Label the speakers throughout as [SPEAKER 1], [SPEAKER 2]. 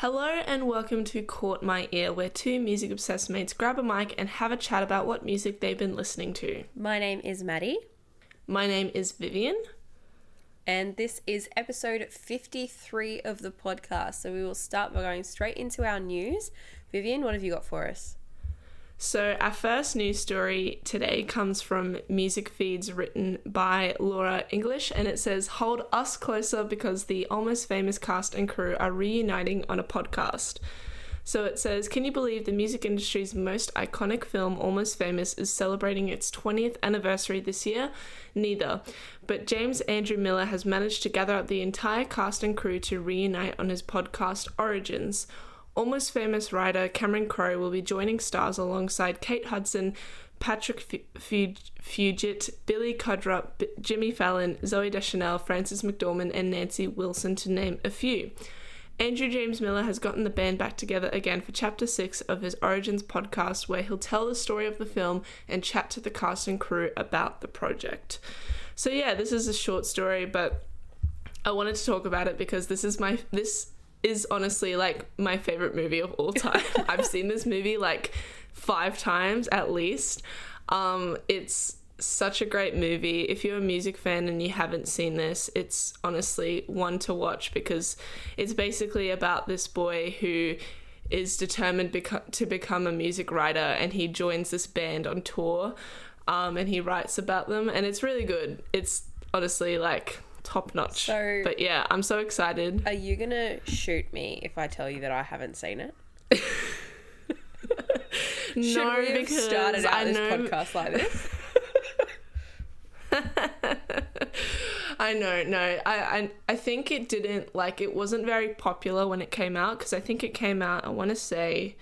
[SPEAKER 1] Hello and welcome to Caught My Ear, where two music obsessed mates grab a mic and have a chat about what music they've been listening to.
[SPEAKER 2] My name is Maddie,
[SPEAKER 1] My name is Vivian.
[SPEAKER 2] and this is episode 53 of the podcast. So we will start by going straight into our news. Vivian, what have you got for us?
[SPEAKER 1] So, our first news story today comes from Music Feeds written by Laura English, and it says, Hold us closer because the almost famous cast and crew are reuniting on a podcast. So it says, Can you believe the music industry's most iconic film, Almost Famous, is celebrating its 20th anniversary this year? Neither. But James Andrew Miller has managed to gather up the entire cast and crew to reunite on his podcast Origins. Almost famous writer Cameron Crowe will be joining stars alongside Kate Hudson, Patrick Fu- Fu- Fugit, Billy Crudup, B- Jimmy Fallon, Zooey Deschanel, Frances McDormand, and Nancy Wilson, to name a few. Andrew James Miller has gotten the band back together again for Chapter 6 of his Origins podcast, where he'll tell the story of the film and chat to the cast and crew about the project. So, yeah, this is a short story, but I wanted to talk about it because this is my. This is honestly like my favorite movie of all time. I've seen this movie like five times at least. Um, it's such a great movie. If you're a music fan and you haven't seen this, it's honestly one to watch because it's basically about this boy who is determined beco- to become a music writer and he joins this band on tour um, and he writes about them and it's really good. It's honestly like top notch.
[SPEAKER 2] So-
[SPEAKER 1] but yeah, I'm so excited.
[SPEAKER 2] Are you going to shoot me if I tell you that I haven't seen it?
[SPEAKER 1] No, because
[SPEAKER 2] started out
[SPEAKER 1] I
[SPEAKER 2] this
[SPEAKER 1] know
[SPEAKER 2] podcast like this?
[SPEAKER 1] I know, no. I, I I think it didn't like it wasn't very popular when it came out because I think it came out. I want to say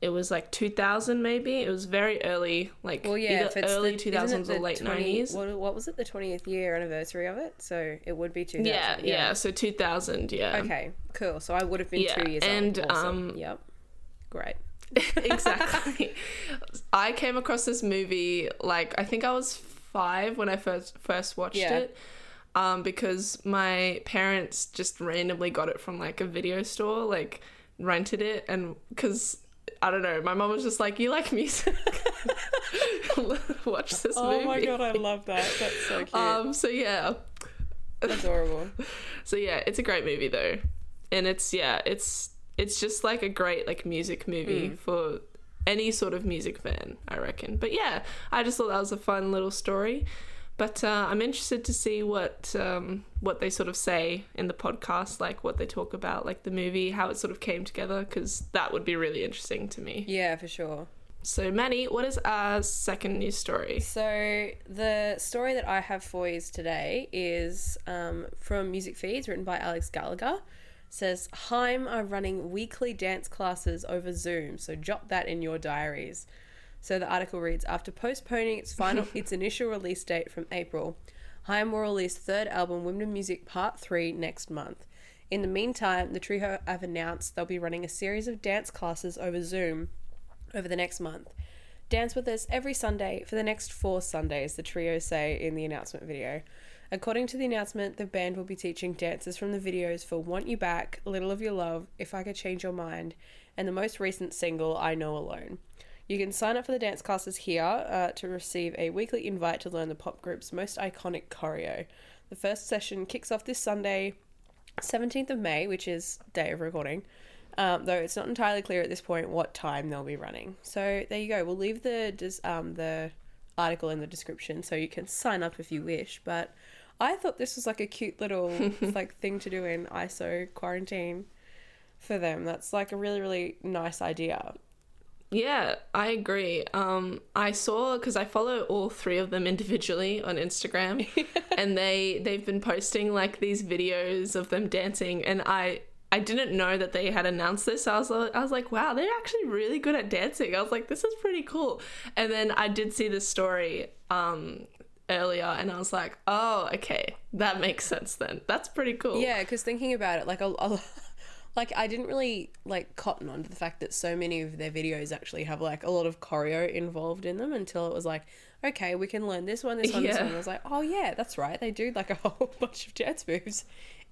[SPEAKER 1] it was like 2000 maybe. It was very early, like
[SPEAKER 2] Well, yeah, if
[SPEAKER 1] either
[SPEAKER 2] it's
[SPEAKER 1] early
[SPEAKER 2] the,
[SPEAKER 1] 2000s or late
[SPEAKER 2] 20
[SPEAKER 1] 90s.
[SPEAKER 2] What, what was it? The 20th year anniversary of it? So it would be 2000.
[SPEAKER 1] Yeah, yeah, So 2000, yeah.
[SPEAKER 2] Okay, cool. So I would have been
[SPEAKER 1] Yeah,
[SPEAKER 2] two years
[SPEAKER 1] and,
[SPEAKER 2] old. Awesome.
[SPEAKER 1] um,
[SPEAKER 2] yep. Great.
[SPEAKER 1] exactly. I came across this movie like I think I was five when I first first watched
[SPEAKER 2] Yeah.
[SPEAKER 1] it. Um, because my parents just randomly got it from like a video store, like rented it, and because I don't know, my mom was just like, "You like music? Watch this movie."
[SPEAKER 2] Oh my god, I love that. That's so cute.
[SPEAKER 1] Um, so yeah,
[SPEAKER 2] Adorable.
[SPEAKER 1] so yeah, it's a great movie though, and it's yeah, it's it's just like a great like music movie for any sort of music fan, I reckon. But yeah, I just thought that was a fun little story. But uh, I'm interested to see what um, what they sort of say in the podcast, like what they talk about, like the movie, how it sort of came together, because that would be really interesting to me.
[SPEAKER 2] Yeah, for sure.
[SPEAKER 1] So, Maddie, what is our second news story?
[SPEAKER 2] So the story that I have for you today is um, from Music Feeds, written by Alex Gallagher. Says Haim are running weekly dance classes over Zoom, so jot that in your diaries. So the article reads: After postponing its final, its initial release date from April, Haim will release third album Women in Music Part Three next month. In the meantime, the trio have announced they'll be running a series of dance classes over Zoom over the next month. Dance with us every Sunday for the next four Sundays, the trio say in the announcement video. According to the announcement, the band will be teaching dances from the videos for Want You Back, Little of Your Love, If I Could Change Your Mind, and the most recent single, I Know Alone. You can sign up for the dance classes here uh, to receive a weekly invite to learn the pop group's most iconic choreo. The first session kicks off this Sunday, 17th of May, which is day of recording, um, though it's not entirely clear at this point what time they'll be running. So there you go. We'll leave the um, the article in the description so you can sign up if you wish. But I thought this was like a cute little like thing to do in ISO quarantine for them. That's like a really really nice idea.
[SPEAKER 1] Yeah, I agree. Um, I saw because I follow all three of them individually on Instagram, and they they've been posting like these videos of them dancing, and I I didn't know that they had announced this. I was I was like, wow, they're actually really good at dancing. I was like, this is pretty cool. And then I did see this story um earlier, and I was like, oh, okay, that makes sense then. That's pretty cool.
[SPEAKER 2] Yeah, because thinking about it, like a, a like I didn't really like cotton on to the fact that so many of their videos actually have like a lot of choreo involved in them until it was like, okay, we can learn this one, this one, this
[SPEAKER 1] Yeah.
[SPEAKER 2] one. I was like, oh yeah, that's right. They do like a whole bunch of dance moves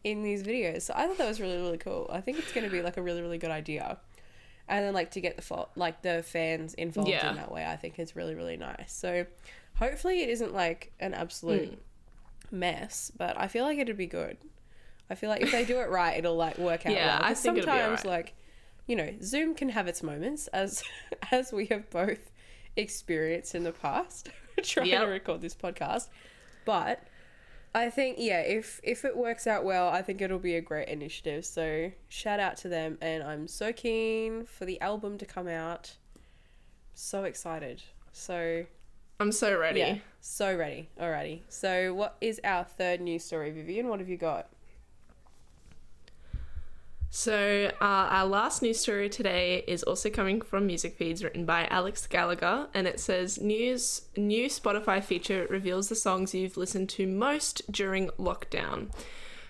[SPEAKER 2] in these videos. So I thought that was really really cool. I think it's going to be like a really really good idea. And then like to get the fo- like the fans involved
[SPEAKER 1] Yeah.
[SPEAKER 2] in that way, I think is really really nice. So hopefully it isn't like an absolute
[SPEAKER 1] Mm.
[SPEAKER 2] mess, but I feel like it'd be good. I feel like if they do it right, it'll like work out
[SPEAKER 1] Yeah,
[SPEAKER 2] well.
[SPEAKER 1] I think it'll be
[SPEAKER 2] sometimes
[SPEAKER 1] alright.
[SPEAKER 2] like you know, Zoom can have its moments as as we have both experienced in the past trying
[SPEAKER 1] Yep.
[SPEAKER 2] to record this podcast. But I think yeah, if if it works out well, I think it'll be a great initiative. So shout out to them and I'm so keen for the album to come out. So excited. So
[SPEAKER 1] I'm so ready.
[SPEAKER 2] yeah, so ready. Alrighty. So what is our third news story, Vivian? What have you got?
[SPEAKER 1] So, uh, our last news story today is also coming from Music Feeds, written by Alex Gallagher, and it says news new Spotify feature reveals the songs you've listened to most during lockdown.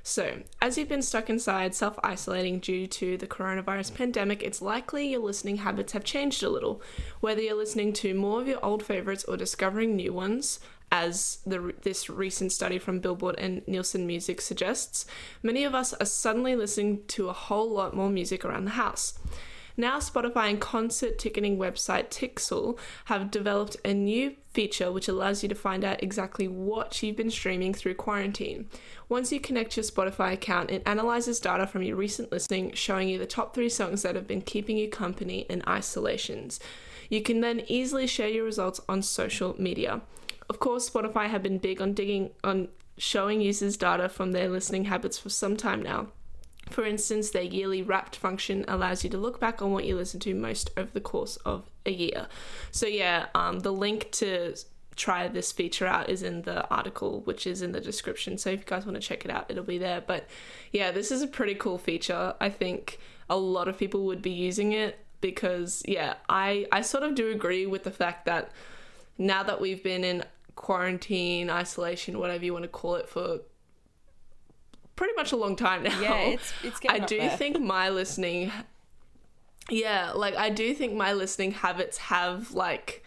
[SPEAKER 1] So, as you've been stuck inside, self isolating due to the coronavirus pandemic, it's likely your listening habits have changed a little. Whether you're listening to more of your old favorites or discovering new ones, as the, this recent study from Billboard and Nielsen Music suggests, many of us are suddenly listening to a whole lot more music around the house. Now, Spotify and concert ticketing website Tixel have developed a new feature which allows you to find out exactly what you've been streaming through quarantine. Once you connect your Spotify account, it analyzes data from your recent listening, showing you the top three songs that have been keeping you company in isolations. You can then easily share your results on social media. Of course, Spotify have been big on digging on showing users data from their listening habits for some time now. For instance, their yearly wrapped function allows you to look back on what you listened to most over the course of a year. So yeah, um, the link to try this feature out is in the article, which is in the description. So if you guys want to check it out, it'll be there. But yeah, this is a pretty cool feature. I think a lot of people would be using it because yeah, I I sort of do agree with the fact that now that we've been in quarantine, isolation, whatever you want to call it, for pretty much a long time now.
[SPEAKER 2] Yeah, it's it's getting
[SPEAKER 1] I do
[SPEAKER 2] there.
[SPEAKER 1] think my listening yeah, like I do think my listening habits have like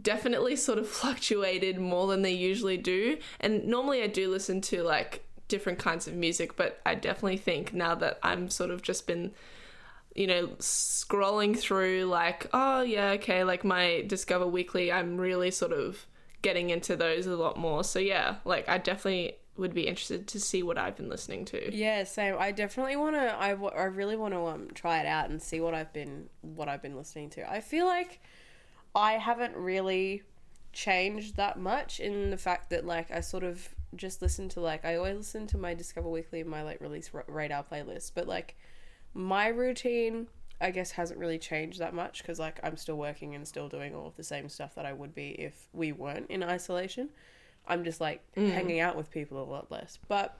[SPEAKER 1] definitely sort of fluctuated more than they usually do. And normally I do listen to like different kinds of music, but I definitely think now that I'm sort of just been you know scrolling through like oh yeah okay like my discover weekly i'm really sort of getting into those a lot more so yeah like i definitely would be interested to see what i've been listening to
[SPEAKER 2] Yeah, same. I definitely want to. I, w- I really want to um try it out and see what I've been what I've been listening to. I feel like I haven't really changed that much in the fact that like I sort of just listen to like I always listen to my Discover Weekly and my like release ra- radar playlist, but like my routine I guess hasn't really changed that much because like I'm still working and still doing all of the same stuff that I would be if we weren't in isolation. I'm just like mm. hanging out with people a lot less, but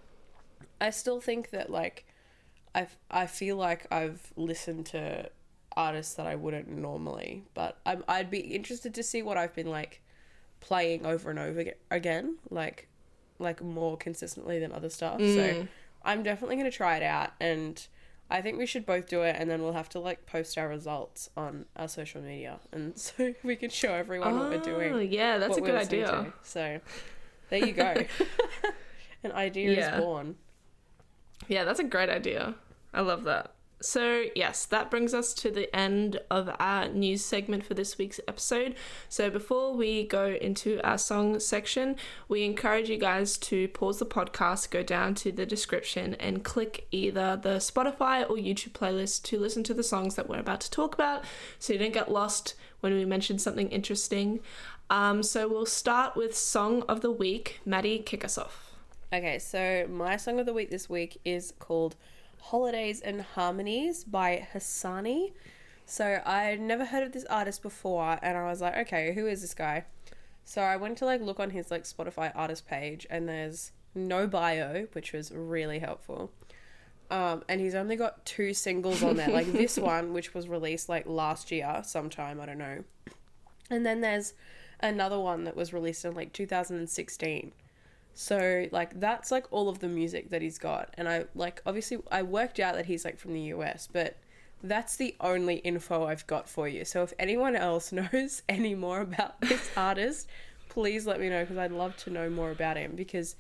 [SPEAKER 2] I still think that like I I feel like I've listened to artists that I wouldn't normally, but I'm, I'd be interested to see what I've been like playing over and over again, like like more consistently than other stuff. So mm. I'm definitely gonna try it out, and I think we should both do it, and then we'll have to like post our results on our social media, and so we can show everyone what we're
[SPEAKER 1] Oh,
[SPEAKER 2] doing.
[SPEAKER 1] yeah that's a good idea
[SPEAKER 2] to. So there you go. An idea
[SPEAKER 1] Yeah.
[SPEAKER 2] is born.
[SPEAKER 1] Yeah, that's a great idea. I love that. So, yes, that brings us to the end of our news segment for this week's episode. So, before we go into our song section, we encourage you guys to pause the podcast, go down to the description, and click either the Spotify or YouTube playlist to listen to the songs that we're about to talk about so you don't get lost when we mention something interesting. Um, so, we'll start with Song of the Week. Maddie, kick us off.
[SPEAKER 2] Okay, so my song of the week this week is called Holidays and Harmonies by Hassani. So I'd never heard of this artist before and I was like, okay, who is this guy? So I went to like look on his like Spotify artist page and there's no bio, which was really helpful. Um, and he's only got two singles on there, like this one, which was released like last year, sometime, I don't know. And then there's another one that was released in like 2016. So like that's like all of the music that he's got, and I like obviously I worked out that he's like from the US, but that's the only info I've got for you. So if anyone else knows any more about this artist, please let me know because I'd love to know more about him because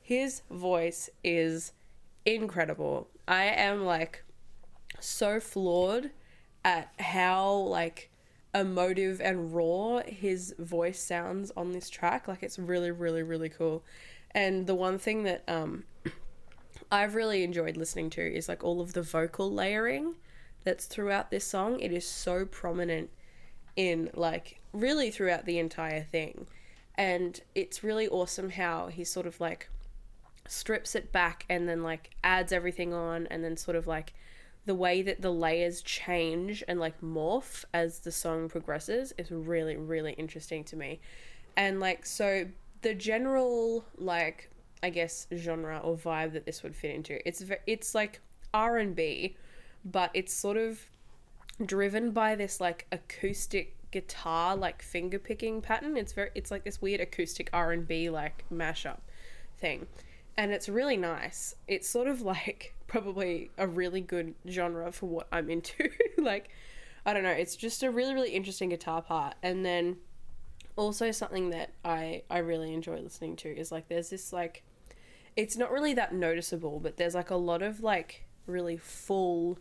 [SPEAKER 2] his voice is incredible. I am like so floored at how like emotive and raw his voice sounds on this track. Like it's really, really, really cool. And the one thing that um I've really enjoyed listening to is like all of the vocal layering that's throughout this song. It is so prominent in like really throughout the entire thing. And it's really awesome how he sort of like strips it back and then like adds everything on and then sort of like the way that the layers change and like morph as the song progresses is really really interesting to me. And like so the general like I guess genre or vibe that this would fit into. It's it's like R&B but it's sort of driven by this like acoustic guitar like finger picking pattern. It's very it's like this weird acoustic R&B like mashup thing. And it's really nice. It's sort of like probably a really good genre for what I'm into. like I don't know, it's just a really really interesting guitar part and then also something that I I really enjoy listening to is like there's this like it's not really that noticeable, but there's like a lot of like really full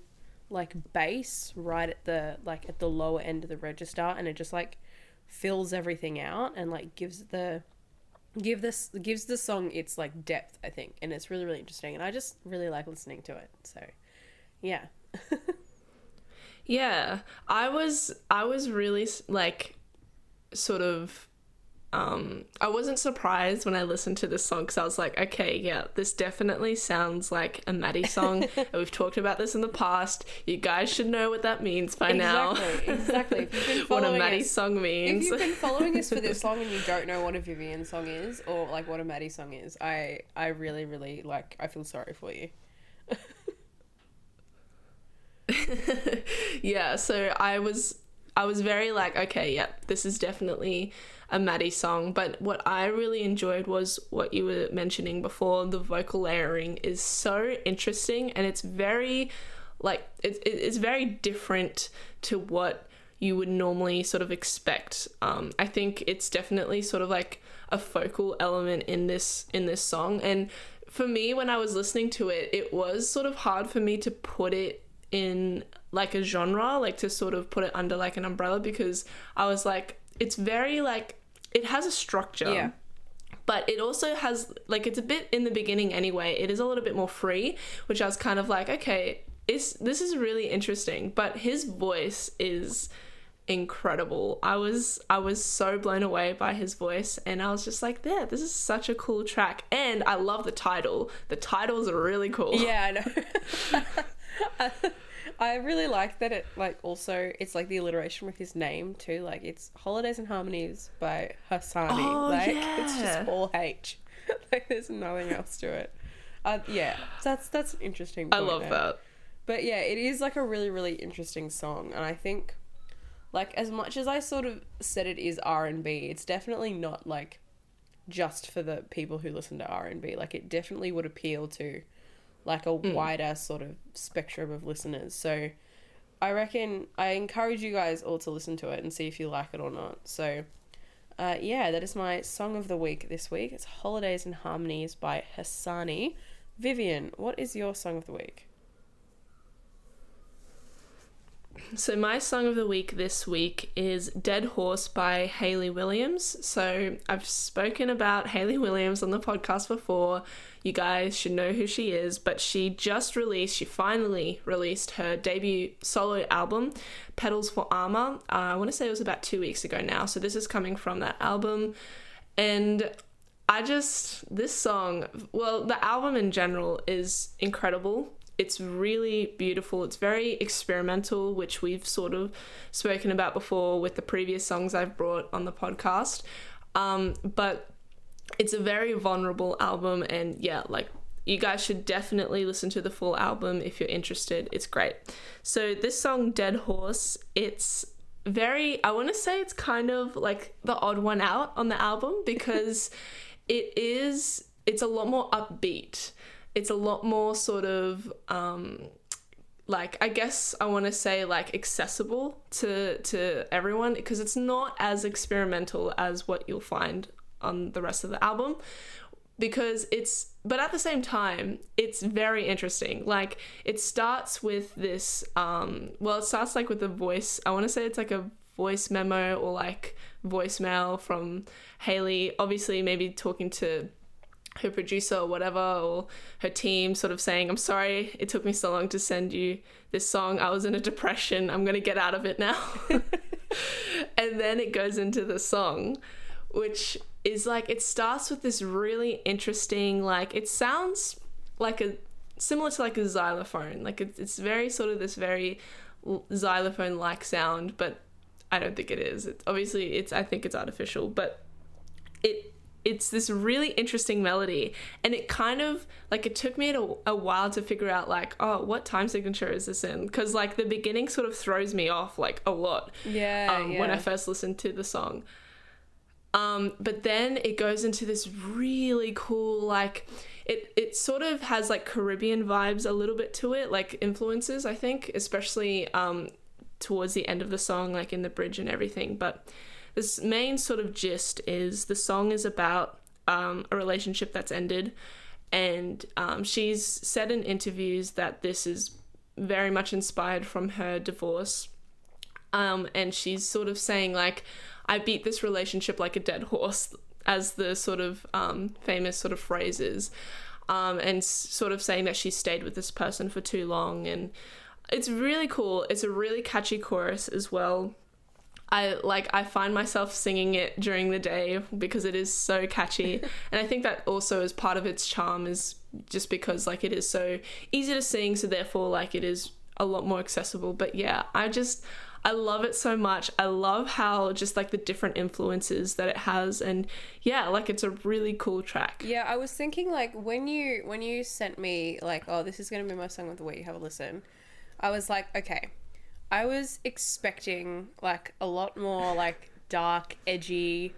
[SPEAKER 2] like bass right at the like at the lower end of the register and it just like fills everything out and like gives the give this gives the song its like depth i think and it's really really interesting and i just really like listening to it so yeah.
[SPEAKER 1] Yeah i was i was really like sort of um, I wasn't surprised when I listened to this song because I was like, okay, yeah, this definitely sounds like a Maddie song. We've talked about this in the past. You guys should know what that means by now.
[SPEAKER 2] Exactly,
[SPEAKER 1] what a Maddie us, song means.
[SPEAKER 2] If you've been following us for this song and you don't know what a Vivian song is or like what a Maddie song is, I I really really like I feel sorry for you.
[SPEAKER 1] yeah, so I was I was very like, okay, yeah, this is definitely a Maddie song. But what I really enjoyed was what you were mentioning before. The vocal layering is so interesting and it's very like it, it's very different to what you would normally sort of expect. Um, I think it's definitely sort of like a focal element in this in this song and for me when I was listening to it it was sort of hard for me to put it in like a genre like to sort of put it under like an umbrella because I was like it's very like it has a structure.
[SPEAKER 2] Yeah.
[SPEAKER 1] But it also has like it's a bit in the beginning anyway. It is a little bit more free, which I was kind of like, okay, is this is really interesting. But his voice is incredible. I was I was so blown away by his voice and I was just like, there, this is such a cool track. And I love the title. The titles are really cool.
[SPEAKER 2] Yeah, I know. I really like that it like also it's like the alliteration with his name too. Like it's Holidays and Harmonies by Hassani.
[SPEAKER 1] Oh,
[SPEAKER 2] like
[SPEAKER 1] yeah.
[SPEAKER 2] it's just all H. like there's nothing else to it. Uh, yeah, that's that's an interesting.
[SPEAKER 1] I love
[SPEAKER 2] there.
[SPEAKER 1] that.
[SPEAKER 2] But yeah, it is like a really really interesting song, and I think like as much as I sort of said it is R and B, it's definitely not like just for the people who listen to R and B. Like it definitely would appeal to like a mm. wider sort of spectrum of listeners. So I reckon I encourage you guys all to listen to it and see if you like it or not. So uh, yeah, that is my song of the week this week. It's Holidays and Harmonies by Hassani. Vivian, what is your song of the week?
[SPEAKER 1] So, my song of the week this week is Dead Horse by Hayley Williams. So, I've spoken about Hayley Williams on the podcast before. You guys should know who she is, but she just released, she finally released her debut solo album, Petals for Armor. Uh, I want to say it was about two weeks ago now. So, this is coming from that album. And I just, this song, well, the album in general is incredible it's really beautiful. It's very experimental, which we've sort of spoken about before with the previous songs I've brought on the podcast. Um, but it's a very vulnerable album, and yeah, like you guys should definitely listen to the full album if you're interested. It's great. So, this song, Dead Horse, it's very, I want to say it's kind of like the odd one out on the album because it is it's a lot more upbeat. It's a lot more sort of um, like I guess I want to say like accessible to to everyone because it's not as experimental as what you'll find on the rest of the album. Because it's but at the same time it's very interesting. Like it starts with this um well it starts like with a voice i want to say it's like a voice memo or like voicemail from Hayley obviously maybe talking to her producer or whatever or her team sort of saying i'm sorry it took me so long to send you this song. I was in a depression. I'm going to get out of it now. And then it goes into the song which is like it starts with this really interesting like it sounds like a similar to like a xylophone. Like it, it's very sort of this very xylophone like sound but i don't think it is. It, obviously it's i think it's artificial but it it's this really interesting melody and it kind of like it took me a, a while to figure out like oh what time signature is this in because like the beginning sort of throws me off like a lot
[SPEAKER 2] yeah,
[SPEAKER 1] um,
[SPEAKER 2] yeah.
[SPEAKER 1] when i first listened to the song um, but then it goes into this really cool like it it sort of has like caribbean vibes a little bit to it like influences i think especially um, towards the end of the song like in the bridge and everything but this main sort of gist is the song is about um, a relationship that's ended, and um, she's said in interviews that this is very much inspired from her divorce. Um, and she's sort of saying like, "I beat this relationship like a dead horse," as the sort of um, famous sort of phrases, um, and sort of saying that she stayed with this person for too long, and it's really cool. It's a really catchy chorus as well I like I find myself singing it during the day because it is so catchy. and I think that also is part of its charm is just because like it is so easy to sing so therefore like it is a lot more accessible. But yeah, I just I love it so much. I love how just like the different influences that it has and yeah, like it's a really cool track.
[SPEAKER 2] Yeah, I was thinking like when you when you sent me like, oh, this is gonna be my song of the week, have a listen. I was like, okay, I was expecting like a lot more like dark, edgy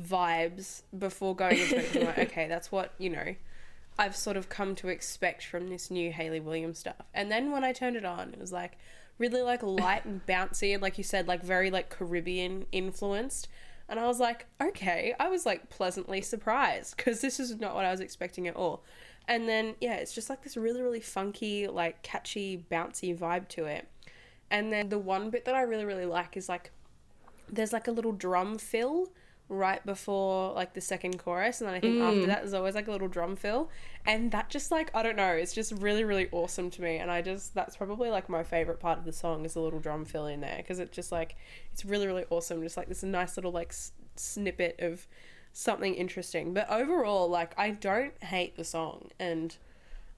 [SPEAKER 2] vibes before going into it. Like, okay, that's what, you know, I've sort of come to expect from this new Hayley Williams stuff. And then when I turned it on, it was like really like light and bouncy and like you said, like very like Caribbean influenced. And I was like, okay, I was like pleasantly surprised because this is not what I was expecting at all. And then, yeah, it's just like this really, really funky, like catchy, bouncy vibe to it. And then the one bit that I really, really like is like there's like a little drum fill right before like the second chorus. And then I think
[SPEAKER 1] Mm.
[SPEAKER 2] after that there's always like a little drum fill. And that just like I don't know it's just really really awesome to me. And I just that's probably like my favorite part of the song is the little drum fill in there. Because it just like it's really really awesome. Just like this nice little like s- snippet of something interesting. But overall like I don't hate the song. And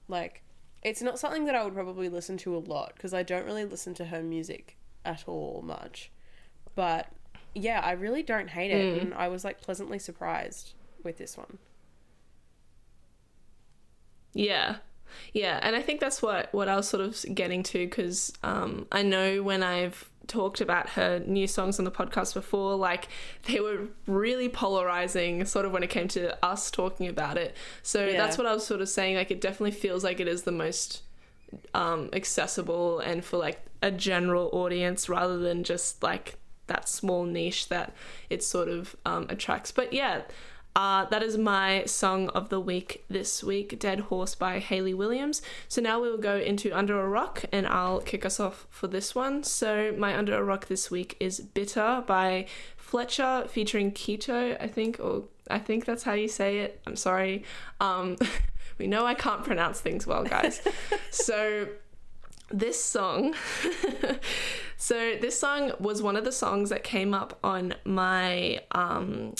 [SPEAKER 2] like it's not something that I would probably listen to a lot because I don't really listen to her music at all much. But yeah, I really don't hate it, and I was like pleasantly surprised with this one.
[SPEAKER 1] Yeah. Yeah, and I think that's what what I was sort of getting to because um, I know when I've talked about her new songs on the podcast before, like they were really polarizing, sort of when it came to us talking about it. So
[SPEAKER 2] Yeah.
[SPEAKER 1] that's what I was sort of saying. Like it definitely feels like it is the most um, accessible and for like a general audience rather than just like that small niche that it sort of um, attracts. But yeah, uh, that is my song of the week this week, Dead Horse by Hayley Williams. So now we will go into Under a Rock and I'll kick us off for this one. So my Under a Rock this week is Bitter by Fletcher featuring Kito, I think, or I think that's how you say it. I'm sorry. Um, we know I can't pronounce things well, guys. so this song so this song was one of the songs that came up on my um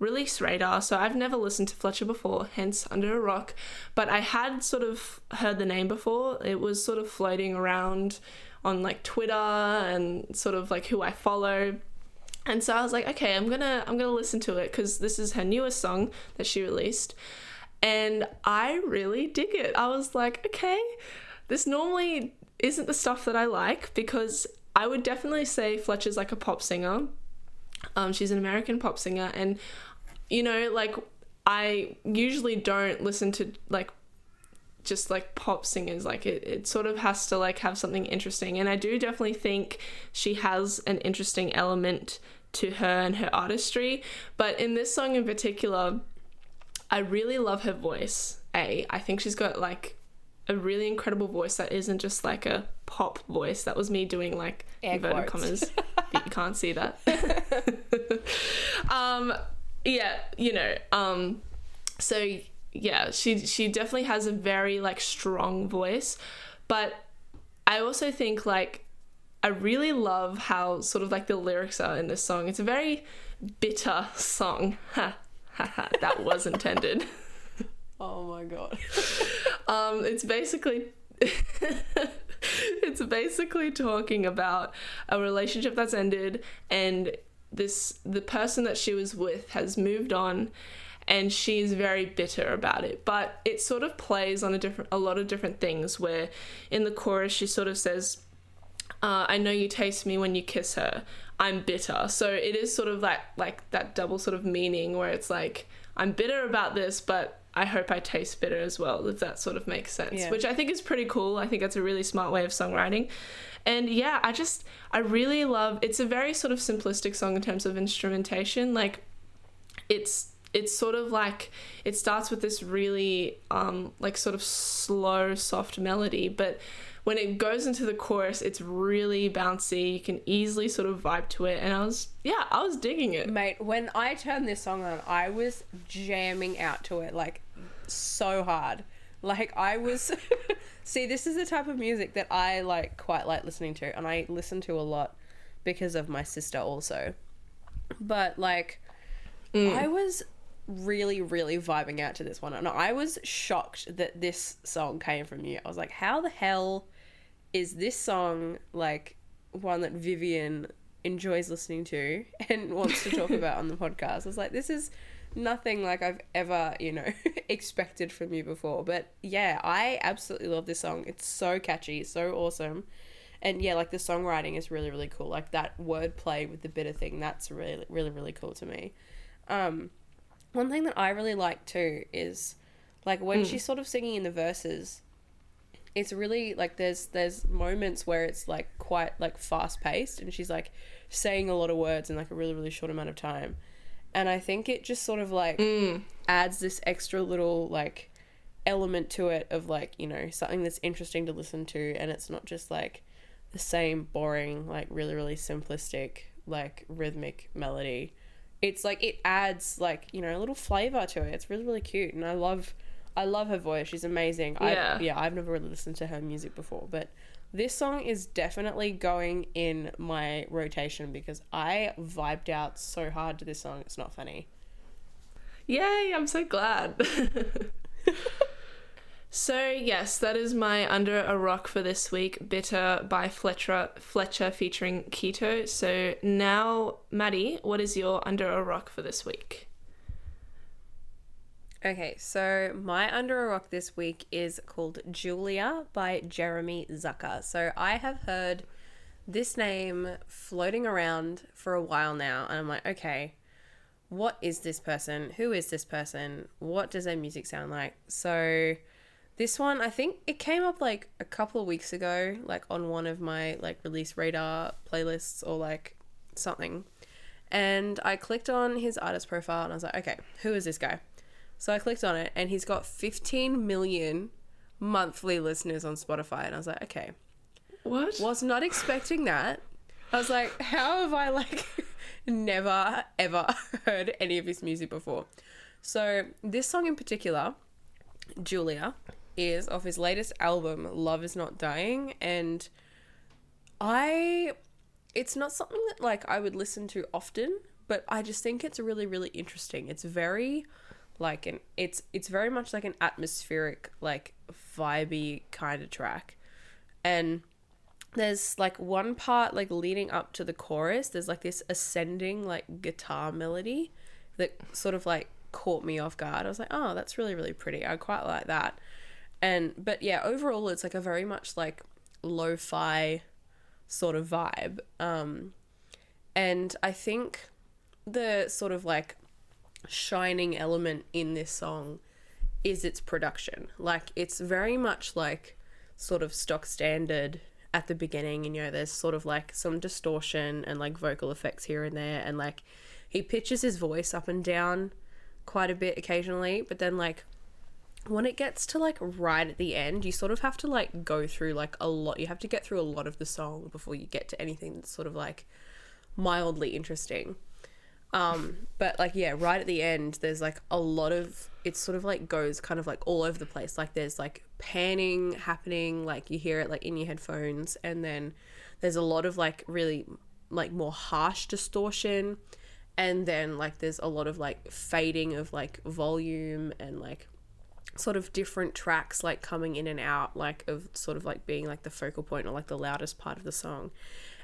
[SPEAKER 1] release radar so i've never listened to fletcher before hence under a rock. But i had sort of heard the name before. It was sort of floating around on like twitter and sort of like who i follow. And so i was like okay i'm gonna i'm gonna listen to it because this is her newest song that she released. And i really dig it. I was like okay this normally isn't the stuff that I like because I would definitely say Fletcher's like a pop singer. Um, she's an American pop singer, and you know, like I usually don't listen to like just like pop singers. Like it, it sort of has to like have something interesting. And i do definitely think she has an interesting element to her and her artistry. But in this song in particular i really love her voice a. I think she's got like a really incredible voice that isn't just like a pop voice. That was me doing like
[SPEAKER 2] Air
[SPEAKER 1] inverted
[SPEAKER 2] quotes.
[SPEAKER 1] commas but you can't see that. Um yeah you know um so yeah she she definitely has a very like strong voice but i also think like i really love how sort of like the lyrics are in this song. It's a very bitter song. Ha ha ha that was intended.
[SPEAKER 2] Oh my god.
[SPEAKER 1] um it's basically it's basically talking about a relationship that's ended and this the person that she was with has moved on and she is very bitter about it but it sort of plays on a different a lot of different things where in the chorus she sort of says uh, I know you taste me when you kiss her. I'm bitter. So it is sort of like like that double sort of meaning where it's like I'm bitter about this, but I hope I taste bitter as well, if that sort of makes sense.
[SPEAKER 2] Yeah.
[SPEAKER 1] Which I think is pretty cool. I think that's a really smart way of songwriting. And yeah, I just I really love it's a very sort of simplistic song in terms of instrumentation. Like it's it's sort of like it starts with this really um like sort of slow soft melody but when it goes into the chorus it's really bouncy you can easily sort of vibe to it and i was yeah i was digging it
[SPEAKER 2] Mate, when I turned this song on, I was jamming out to it like so hard. Like I was See, this is the type of music that I like quite like listening to and I listen to a lot because of my sister also. But like mm. I was really really vibing out to this one and I was shocked that this song came from you. I was like, how the hell is this song like one that Vivian enjoys listening to and wants to talk about on the podcast. I was like, this is nothing like I've ever, you know, expected from you before. But yeah, I absolutely love this song. It's so catchy, so awesome. And yeah, like the songwriting is really, really cool. Like that wordplay with the bitter thing, that's really, really, really cool to me. Um, one thing that I really like too is like when she's sort of singing in the verses, it's really like there's there's moments where it's like quite like fast paced and she's like saying a lot of words in like a really really short amount of time and i think it just sort of like mm. adds this extra little like element to it of like you know something that's interesting to listen to and it's not just like the same boring like really really simplistic like rhythmic melody. It's like it adds like you know a little flavor to it. It's really really cute and i love i love her voice. She's amazing.
[SPEAKER 1] Yeah.
[SPEAKER 2] I, yeah i've never really listened to her music before but this song is definitely going in my rotation because i vibed out so hard to this song it's not funny
[SPEAKER 1] Yay, I'm so glad. so, yes, that is my Under a Rock for this week, Bitter by Fletcher, Fletcher featuring Kito. So, now, Maddie, what is your Under a Rock for this week?
[SPEAKER 2] Okay, so my under a rock this week is called Julia by Jeremy Zucker. So I have heard this name floating around for a while now, and I'm like, okay, what is this person? Who is this person? What does their music sound like? So this one, I think it came up like a couple of weeks ago, like on one of my like release radar playlists or like something. And I clicked on his artist profile and I was like, okay, who is this guy? So I clicked on it and he's got 15 million monthly listeners on Spotify. And I was like, okay,
[SPEAKER 1] What?
[SPEAKER 2] was not expecting that. I was like, how have I like never ever heard any of his music before? So this song in particular, Julia, is off his latest album, Love Is Not Dying, and I it's not something that like I would listen to often, but I just think it's really, really interesting. It's very like an it's it's very much like an atmospheric, like vibey kind of track. And there's like one part like leading up to the chorus there's like this ascending like guitar melody that sort of like caught me off guard. I was like oh that's really really pretty. I quite like that. And but yeah overall it's like a very much like lo-fi sort of vibe. Um and i think the sort of like shining element in this song is its production. Like it's very much like sort of stock standard at the beginning and you know there's sort of like some distortion and like vocal effects here and there and like he pitches his voice up and down quite a bit occasionally but then like when it gets to like right at the end you sort of have to like go through like a lot you have to get through a lot of the song before you get to anything that's sort of like mildly interesting um but like yeah right at the end there's like a lot of it sort of like goes kind of like all over the place. Like there's like panning happening like you hear it like in your headphones. And then there's a lot of like really like more harsh distortion. And then like there's a lot of like fading of like volume and like sort of different tracks like coming in and out like of sort of like being like the focal point or like the loudest part of the song.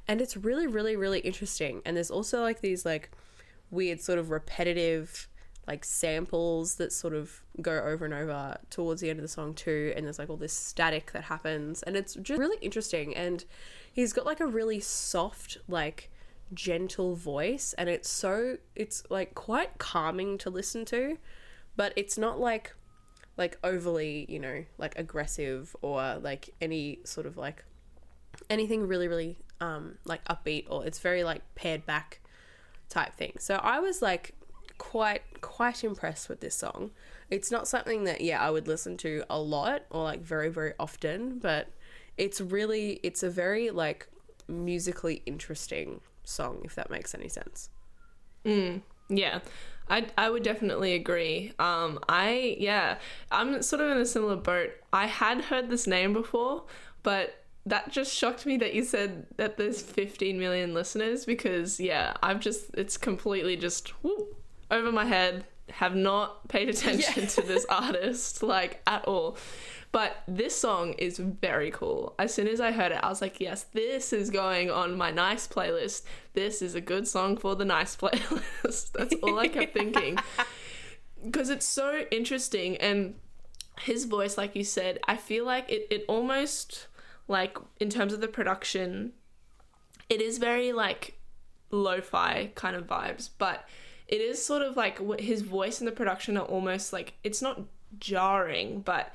[SPEAKER 2] And it's really really really interesting. And there's also like these like weird sort of repetitive like samples that sort of go over and over towards the end of the song too and there's like all this static that happens and it's just really interesting and he's got like a really soft like gentle voice and it's so it's like quite calming to listen to but it's not like like overly you know like aggressive or like any sort of like anything really really um like upbeat or it's very like pared back type thing. So I was like quite quite impressed with this song. It's not something that yeah, I would listen to a lot or like very very often, but it's really it's a very like musically interesting song if that makes any sense.
[SPEAKER 1] Mm, yeah. I, I would definitely agree. Um, I yeah, I'm sort of in a similar boat. I had heard this name before, but that just shocked me that you said that there's 15 million listeners because yeah i've just it's completely just whoop, over my head have not paid attention yeah. to this artist like at all. But this song is very cool. As soon as i heard it i was like yes this is going on my nice playlist. This is a good song for the nice playlist. That's all i kept thinking. Because it's so interesting and his voice like you said i feel like it, it almost like in terms of the production it is very like lo-fi kind of vibes but it is sort of like his voice and the production are almost like it's not jarring but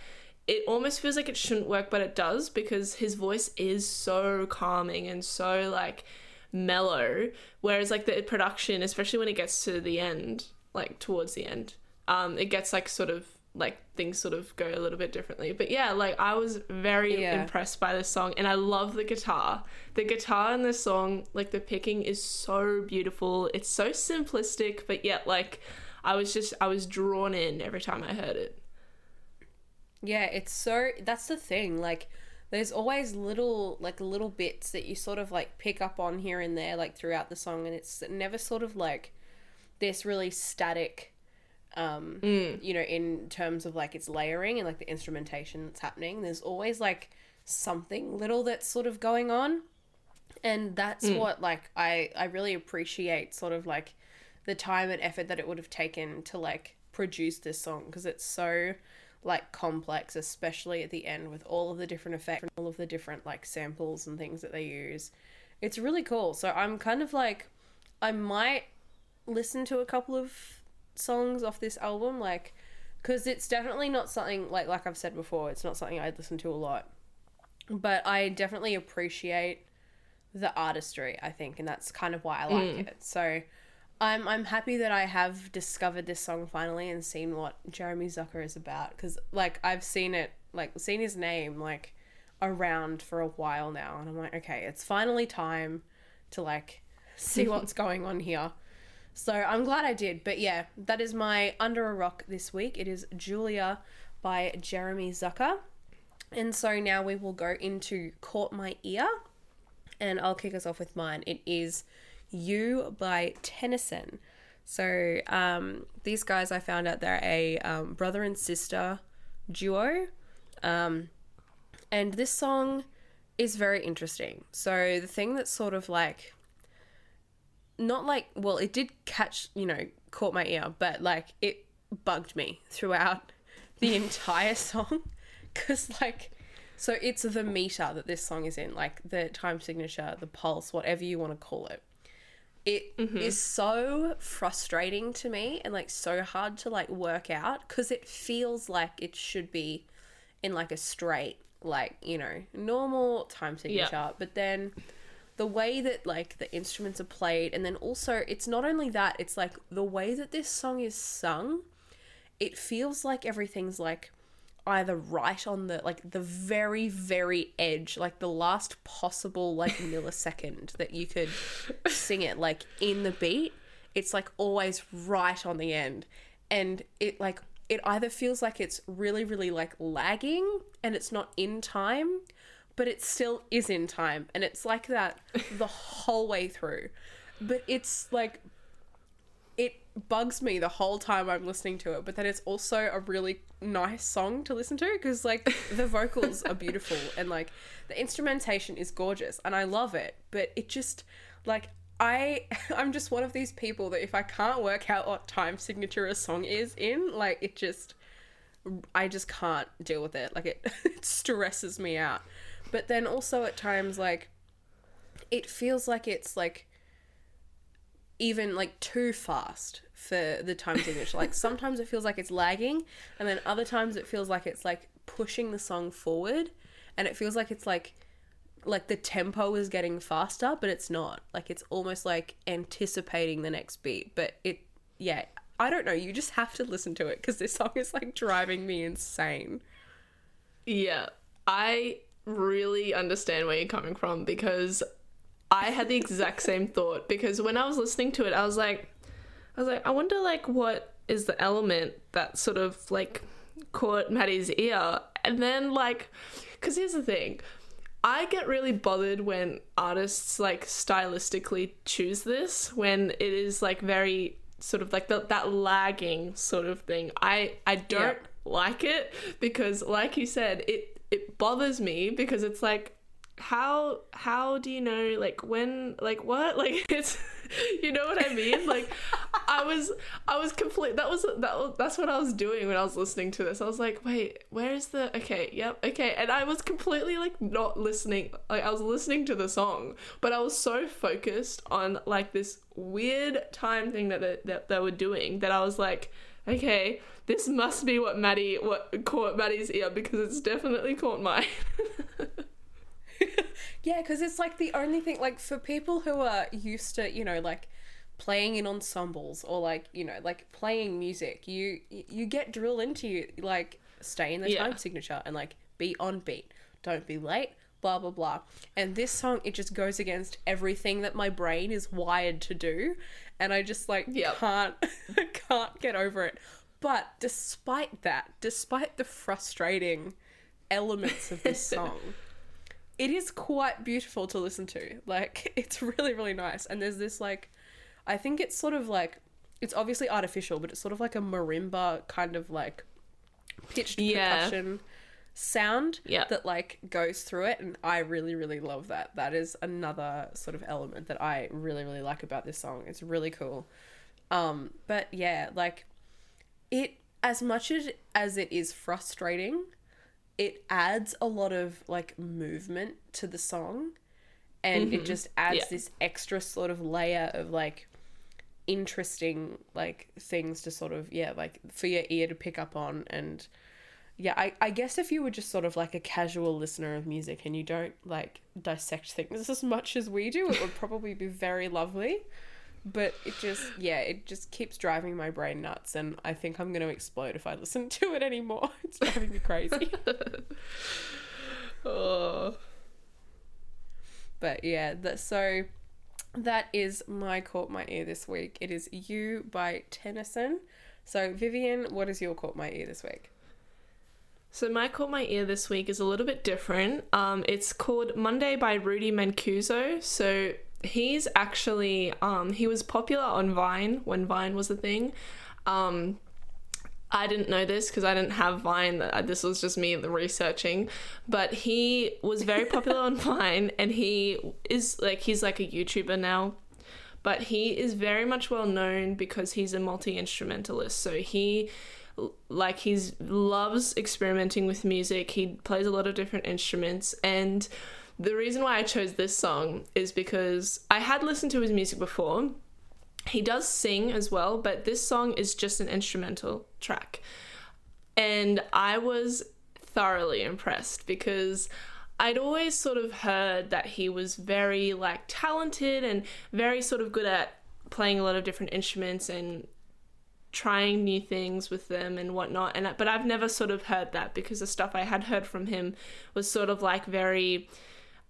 [SPEAKER 1] it almost feels like it shouldn't work but it does because his voice is so calming and so like mellow whereas like the production especially when it gets to the end like towards the end um it gets like sort of like things sort of go a little bit differently. But yeah, like I was very yeah. impressed by this song and I love the guitar. The guitar in this song, like the picking is so beautiful. It's so simplistic, but yet like I was just I was drawn in every time I heard it.
[SPEAKER 2] Yeah, it's so that's the thing. Like there's always little like little bits that you sort of like pick up on here and there like throughout the song and it's never sort of like this really static um mm. you know in terms of like its layering and like the instrumentation that's happening there's always like something little that's sort of going on and that's mm. what like i i really appreciate sort of like the time and effort that it would have taken to like produce this song because it's so like complex especially at the end with all of the different effects and all of the different like samples and things that they use it's really cool so i'm kind of like i might listen to a couple of songs off this album, like, because it's definitely not something like like I've said before. It's not something I'd listen to a lot, but I definitely appreciate the artistry. I think, and that's kind of why I like mm. it. So. I'm I'm happy that I have discovered this song finally and seen what Jeremy Zucker is about because like I've seen it like seen his name like around for a while now and I'm like okay it's finally time to like see what's going on here so I'm glad I did. But yeah, that is my Under a Rock this week. It is Julia by Jeremy Zucker. And so now we will go into Caught My Ear. And I'll kick us off with mine. It is You by Tennyson. So um, these guys, I found out they're a um, brother and sister duo. Um, and this song is very interesting. So the thing that's sort of like not like well it did catch you know caught my ear but like it bugged me throughout the entire song. Because like so it's the meter that this song is in like the time signature the pulse whatever you want to call it. It mm-hmm. is so frustrating to me and like so hard to like work out because it feels like it should be in like a straight like you know normal time signature but then the way that like the instruments are played and then also it's not only that it's like the way that this song is sung it feels like everything's like either right on the like the very very edge like the last possible like millisecond that you could sing it like in the beat it's like always right on the end. And it like it either feels like it's really really like lagging and it's not in time but it still is in time and it's like that the whole way through but it's like it bugs me the whole time I'm listening to it, but then it's also a really nice song to listen to because like the vocals are beautiful and like the instrumentation is gorgeous and I love it, but it just like I I'm just one of these people that if I can't work out what time signature a song is in, like it just I just can't deal with it. Like it, it stresses me out. But then also at times like it feels like it's like even like too fast for the time signature. like sometimes it feels like it's lagging, and then other times it feels like it's like pushing the song forward, and it feels like it's like like the tempo is getting faster, but it's not. Like it's almost like anticipating the next beat, but it yeah. I don't know. You just have to listen to it because this song is like driving me insane.
[SPEAKER 1] Yeah, I really understand where you're coming from because I had the exact same thought because when I was listening to it, I was like, I was like, I wonder like what is the element that sort of like caught Maddie's ear, and then like, because here's the thing. I get really bothered when artists like stylistically choose this when it is like very sort of like the, that lagging sort of thing. I I don't
[SPEAKER 2] Yeah.
[SPEAKER 1] like it because like you said it it bothers me because it's like how how do you know like when like what? Like it's you know what I mean? Like I was I was complete that was that was, that's what I was doing when I was listening to this. I was like wait where's the okay yep okay. And I was completely like not listening like I was listening to the song but I was so focused on like this weird time thing that they, that they were doing that I was like okay this must be what Maddie what caught Maddie's ear because it's definitely caught mine
[SPEAKER 2] Yeah, because it's like the only thing, like for people who are used to, you know, like playing in ensembles or like, you know, like playing music, you you get drilled into you like stay in the
[SPEAKER 1] Yeah.
[SPEAKER 2] time signature and like be on beat, don't be late, blah blah blah. And this song, it just goes against everything that my brain is wired to do, and I just like
[SPEAKER 1] Yep.
[SPEAKER 2] can't can't get over it. But despite that, despite the frustrating elements of this song it is quite beautiful to listen to. Like it's really really nice. And there's this like I think it's sort of like it's obviously artificial, but it's sort of like a marimba kind of like pitched
[SPEAKER 1] Yeah.
[SPEAKER 2] percussion sound
[SPEAKER 1] Yeah.
[SPEAKER 2] that like goes through it and I really really love that. That is another sort of element that I really really like about this song. It's really cool. Um but yeah, like it as much as as it is frustrating, it adds a lot of like movement to the song. And it mm-hmm. just adds
[SPEAKER 1] Yeah.
[SPEAKER 2] this extra sort of layer of like interesting like things to sort of yeah like for your ear to pick up on. And yeah I, I guess if you were just sort of like a casual listener of music and you don't like dissect things as much as we do it would probably be very lovely but it just yeah it just keeps driving my brain nuts and i think i'm going to explode if i listen to it anymore. It's driving me crazy.
[SPEAKER 1] Oh.
[SPEAKER 2] But yeah that so that is my caught my ear this week. It is you by tennyson. So vivian what is your caught my ear this week?
[SPEAKER 1] So my caught my ear this week is a little bit different. Um, it's called Monday by Rudy Mancuso. So he's actually um, he was popular on Vine when Vine was a thing. Um, I didn't know this because I didn't have Vine. Uh, This was just me researching. But he was very popular on Vine, and he is like he's like a YouTuber now. But he is very much well known because he's a multi instrumentalist. So he like he's loves experimenting with music. He plays a lot of different instruments and the reason why I chose this song is because I had listened to his music before. He does sing as well, but this song is just an instrumental track. And I was thoroughly impressed because I'd always sort of heard that he was very like talented and very sort of good at playing a lot of different instruments and trying new things with them and whatnot and but I've never sort of heard that because the stuff I had heard from him was sort of like very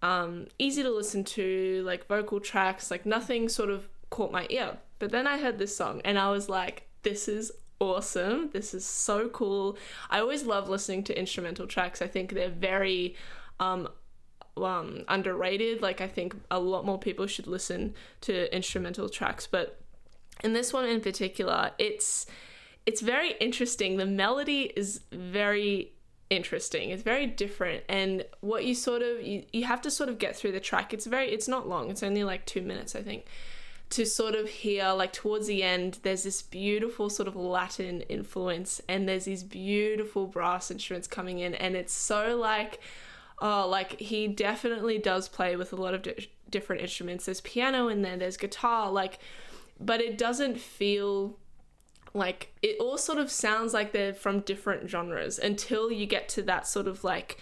[SPEAKER 1] um, easy to listen to like vocal tracks like nothing sort of caught my ear. But then I heard this song and I was like this is awesome. This is so cool. I always love listening to instrumental tracks. I think they're very um, um, underrated. Like I think a lot more people should listen to instrumental tracks. But in this one in particular, it's it's very interesting. The melody is very interesting. It's very different and what you sort of you, you have to sort of get through the track. It's very it's not long. It's only like 2 minutes, I think. To sort of hear like towards the end there's this beautiful sort of Latin influence and there's these beautiful brass instruments coming in and it's so like oh like he definitely does play with a lot of di- different instruments. There's piano in there, there's guitar like but it doesn't feel like it all sort of sounds like they're from different genres until you get to that sort of like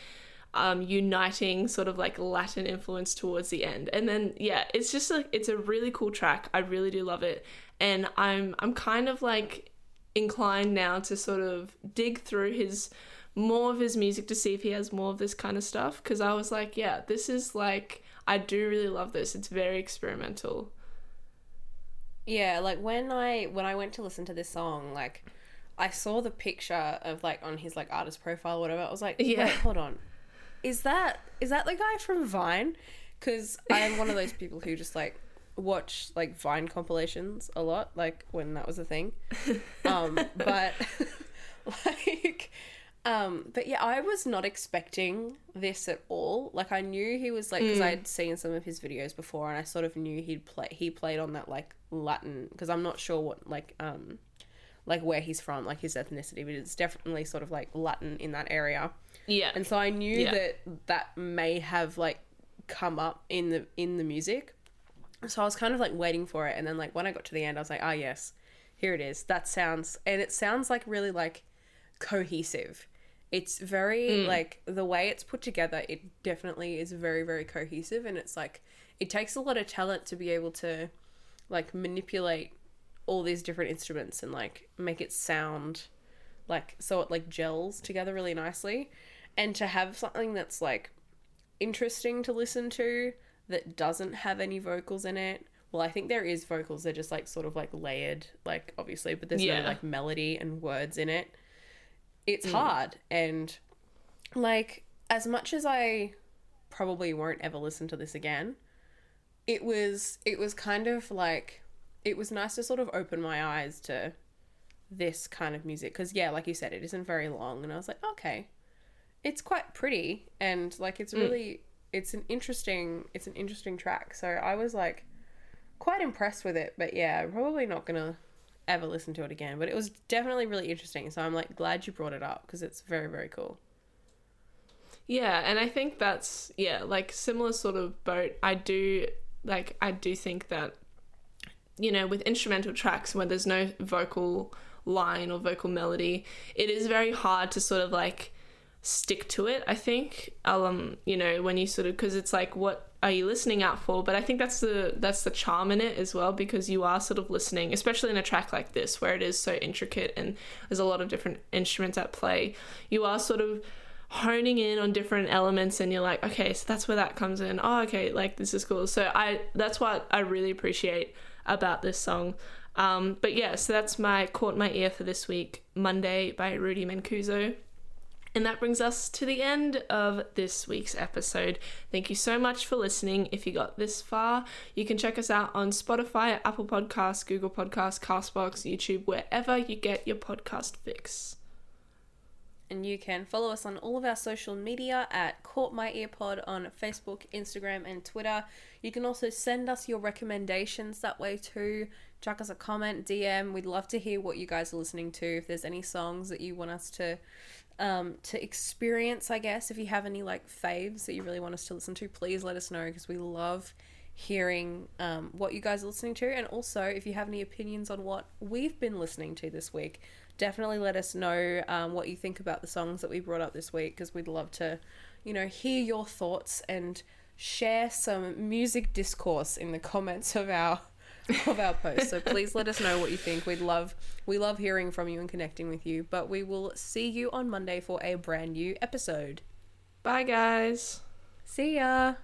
[SPEAKER 1] um, uniting sort of like Latin influence towards the end. And then yeah, it's just like it's a really cool track. I really do love it. And I'm I'm kind of like inclined now to sort of dig through his more of his music to see if he has more of this kind of stuff because I was like, yeah, this is like I do really love this. It's very experimental.
[SPEAKER 2] Yeah, like when I when I went to listen to this song, like I saw the picture of like on his like artist profile or whatever. I was like, yeah, Wait, hold on, is that is that the guy from Vine? Because I am one of those people who just like watch like Vine compilations a lot, like when that was a thing. Um, but like um, but yeah, I was not expecting this at all. Like I knew he was like because mm. I'd seen some of his videos before, and I sort of knew he'd play. He played on that like Latin because I'm not sure what like um like where he's from, like his ethnicity, but it's definitely sort of like Latin in that area.
[SPEAKER 1] Yeah,
[SPEAKER 2] and so I knew yeah. that that may have like come up in the in the music. So I was kind of like waiting for it, and then like when I got to the end, I was like, ah, oh, yes, here it is. That sounds, and it sounds like really like cohesive. It's very mm. like the way it's put together, it definitely is very, very cohesive and it's like it takes a lot of talent to be able to like manipulate all these different instruments and like make it sound like so it like gels together really nicely. And to have something that's like interesting to listen to that doesn't have any vocals in it well, I think there is vocals. They're just like sort of like layered, like obviously, but there's yeah. no like melody and words in it it's mm. hard and like as much as I probably won't ever listen to this again, it was it was kind of like it was nice to sort of open my eyes to this kind of music because yeah, like you said, it isn't very long, and I was like, okay, it's quite pretty and like it's mm. really it's an interesting it's an interesting track. So I was like quite impressed with it, but yeah, probably not gonna ever listen to it again, but it was definitely really interesting. So I'm like glad you brought it up because it's very very cool.
[SPEAKER 1] Yeah, and I think that's yeah, like similar sort of boat. I do like I do think that you know, with instrumental tracks where there's no vocal line or vocal melody, it is very hard to sort of like stick to it i think um you know when you sort of because it's like what are you listening out for? But i think that's the that's the charm in it as well because you are sort of listening especially in a track like this where it is so intricate and there's a lot of different instruments at play. You are sort of honing in on different elements and you're like okay so that's where that comes in. Oh okay like this is cool. So i that's what i really appreciate about this song. Um, but yeah so that's my caught my ear for this week monday by rudy mancuso and that brings us to the end of this week's episode. Thank you so much for listening. If you got this far, you can check us out on Spotify, Apple Podcasts, Google Podcasts, Castbox, YouTube, wherever you get your podcast fix.
[SPEAKER 2] And you can follow us on all of our social media at Caught My Earpod on Facebook, Instagram, and Twitter. You can also send us your recommendations that way too. Chuck us a comment, DM. We'd love to hear what you guys are listening to. If there's any songs that you want us to um, to experience, I guess. If you have any like faves that you really want us to listen to, please let us know because we love hearing um, what you guys are listening to. And also, if you have any opinions on what we've been listening to this week, definitely let us know um, what you think about the songs that we brought up this week because we'd love to, you know, hear your thoughts and share some music discourse in the comments of our of our post. So please let us know what you think. We'd love we love hearing from you and connecting with you. But we will see you on Monday for a brand new episode.
[SPEAKER 1] Bye, guys.
[SPEAKER 2] See ya.